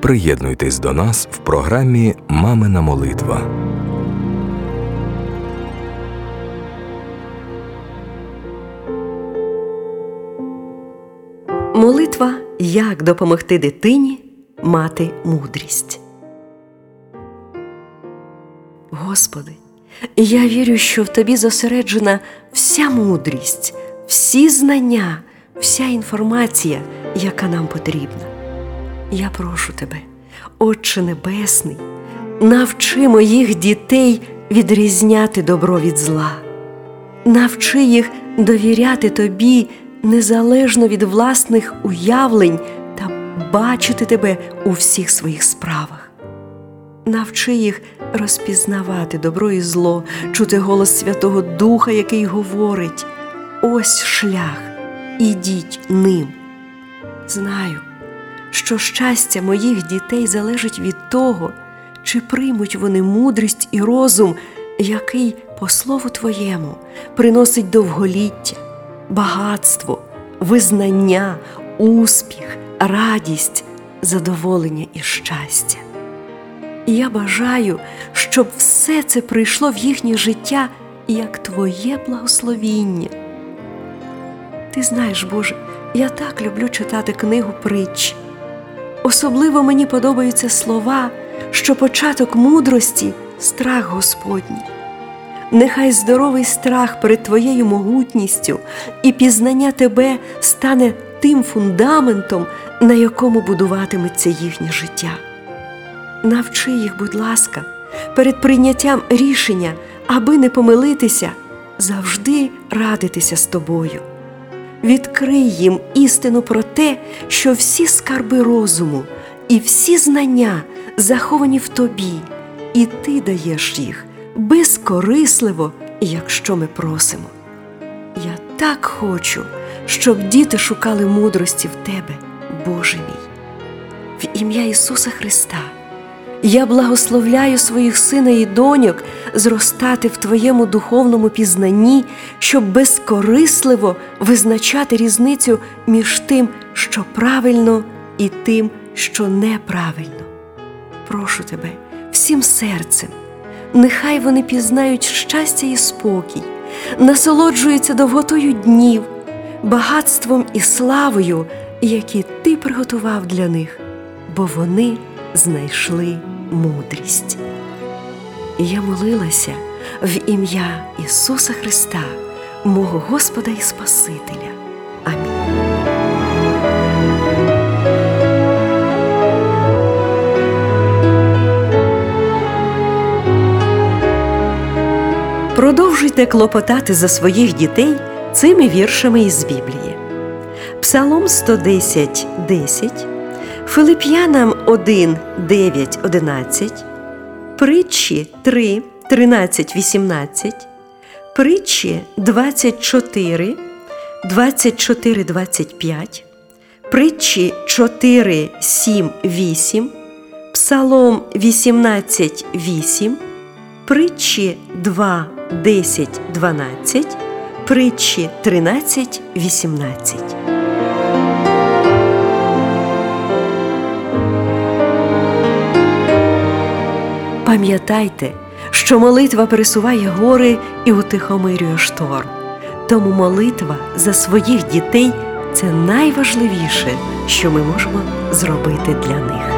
Приєднуйтесь до нас в програмі Мамина молитва. Молитва як допомогти дитині мати мудрість. Господи, я вірю, що в тобі зосереджена вся мудрість, всі знання, вся інформація, яка нам потрібна. Я прошу тебе, Отче Небесний, навчи моїх дітей відрізняти добро від зла, навчи їх довіряти тобі незалежно від власних уявлень та бачити тебе у всіх своїх справах. Навчи їх розпізнавати добро і зло, чути голос Святого Духа, який говорить: ось шлях, ідіть ним. Знаю, що щастя моїх дітей залежить від того, чи приймуть вони мудрість і розум, який, по слову Твоєму, приносить довголіття, багатство, визнання, успіх, радість, задоволення і щастя. І я бажаю, щоб все це прийшло в їхнє життя як Твоє благословіння. Ти знаєш, Боже, я так люблю читати книгу притч. Особливо мені подобаються слова, що початок мудрості страх Господній. Нехай здоровий страх перед Твоєю могутністю і пізнання Тебе стане тим фундаментом, на якому будуватиметься їхнє життя. Навчи їх, будь ласка, перед прийняттям рішення, аби не помилитися, завжди радитися з тобою. Відкрий їм істину про те, що всі скарби розуму і всі знання заховані в тобі, і ти даєш їх безкорисливо, якщо ми просимо. Я так хочу, щоб діти шукали мудрості в тебе, Боже мій. В ім'я Ісуса Христа. Я благословляю своїх сина і доньок зростати в Твоєму духовному пізнанні, щоб безкорисливо визначати різницю між тим, що правильно, і тим, що неправильно. Прошу тебе всім серцем, нехай вони пізнають щастя і спокій, насолоджуються довготою днів, багатством і славою, які ти приготував для них, бо вони знайшли мудрість. Я молилася в ім'я Ісуса Христа, мого Господа і Спасителя. Продовжуйте клопотати за своїх дітей цими віршами із Біблії. Псалом 110, 10, Филип'янам 1, 9, 11, Притчі 3, 13, 18, Притчі 24, 24, 25, Притчі 4, 7, 8, Псалом 18, 8, Притчі 2, 10, 12, Притчі 13, 18. Пам'ятайте, що молитва пересуває гори і утихомирює шторм. Тому молитва за своїх дітей це найважливіше, що ми можемо зробити для них.